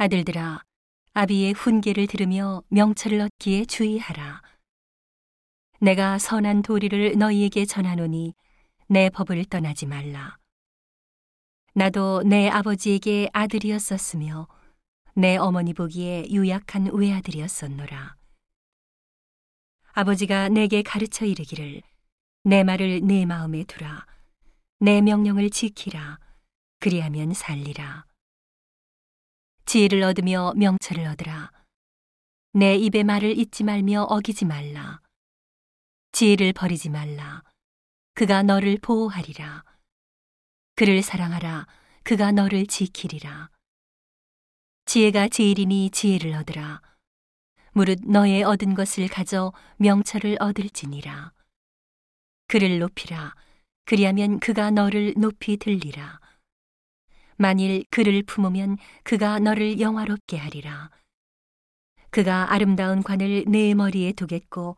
아들들아, 아비의 훈계를 들으며 명철을 얻기에 주의하라. 내가 선한 도리를 너희에게 전하노니 내 법을 떠나지 말라. 나도 내 아버지에게 아들이었었으며 내 어머니 보기에 유약한 외아들이었었노라. 아버지가 내게 가르쳐 이르기를 내 말을 내 마음에 두라. 내 명령을 지키라. 그리하면 살리라. 지혜를 얻으며 명철을 얻으라. 내 입의 말을 잊지 말며 어기지 말라. 지혜를 버리지 말라. 그가 너를 보호하리라. 그를 사랑하라. 그가 너를 지키리라. 지혜가 제일이니 지혜를 얻으라. 무릇 너의 얻은 것을 가져 명철을 얻을지니라. 그를 높이라. 그리하면 그가 너를 높이 들리라. 만일 그를 품으면 그가 너를 영화롭게 하리라. 그가 아름다운 관을 내 머리에 두겠고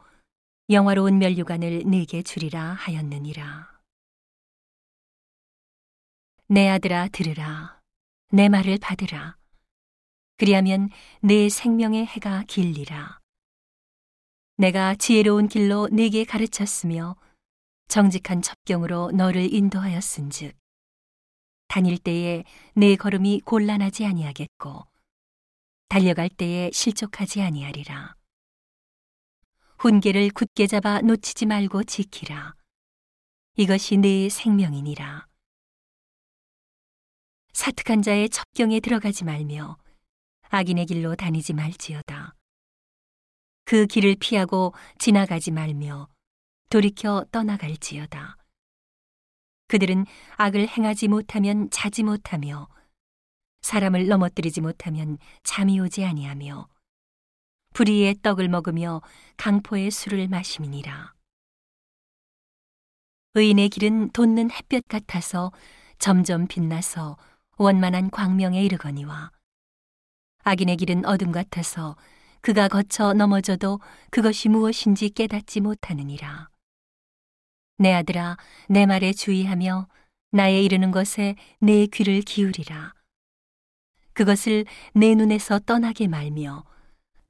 영화로운 면류관을 내게 주리라 하였느니라. 내 아들아 들으라. 내 말을 받으라. 그리하면 내 생명의 해가 길리라. 내가 지혜로운 길로 내게 가르쳤으며 정직한 첩경으로 너를 인도하였은즉 다닐 때에 내 걸음이 곤란하지 아니하겠고 달려갈 때에 실족하지 아니하리라. 훈계를 굳게 잡아 놓치지 말고 지키라. 이것이 내 생명이니라. 사특한 자의 첩경에 들어가지 말며 악인의 길로 다니지 말지어다. 그 길을 피하고 지나가지 말며 돌이켜 떠나갈지어다. 그들은 악을 행하지 못하면 자지 못하며 사람을 넘어뜨리지 못하면 잠이 오지 아니하며 불의의 떡을 먹으며 강포의 술을 마심이니라. 의인의 길은 돋는 햇볕 같아서 점점 빛나서 원만한 광명에 이르거니와 악인의 길은 어둠 같아서 그가 거쳐 넘어져도 그것이 무엇인지 깨닫지 못하느니라. 내 아들아, 내 말에 주의하며 나의 이르는 것에 내 귀를 기울이라. 그것을 내 눈에서 떠나게 말며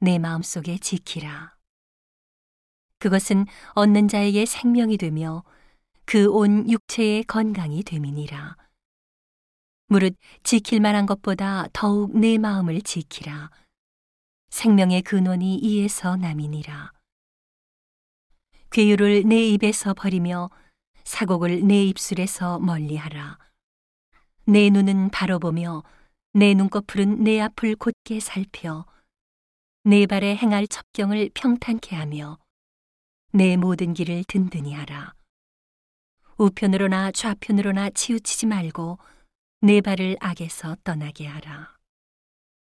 내 마음속에 지키라. 그것은 얻는 자에게 생명이 되며 그 온 육체의 건강이 됨이니라. 무릇 지킬 만한 것보다 더욱 내 마음을 지키라. 생명의 근원이 이에서 남이니라. 괴유를 내 입에서 버리며 사곡을 내 입술에서 멀리하라. 내 눈은 바로 보며 내 눈꺼풀은 내 앞을 곧게 살펴 내 발에 행할 첩경을 평탄케 하며 내 모든 길을 든든히 하라. 우편으로나 좌편으로나 치우치지 말고 내 발을 악에서 떠나게 하라.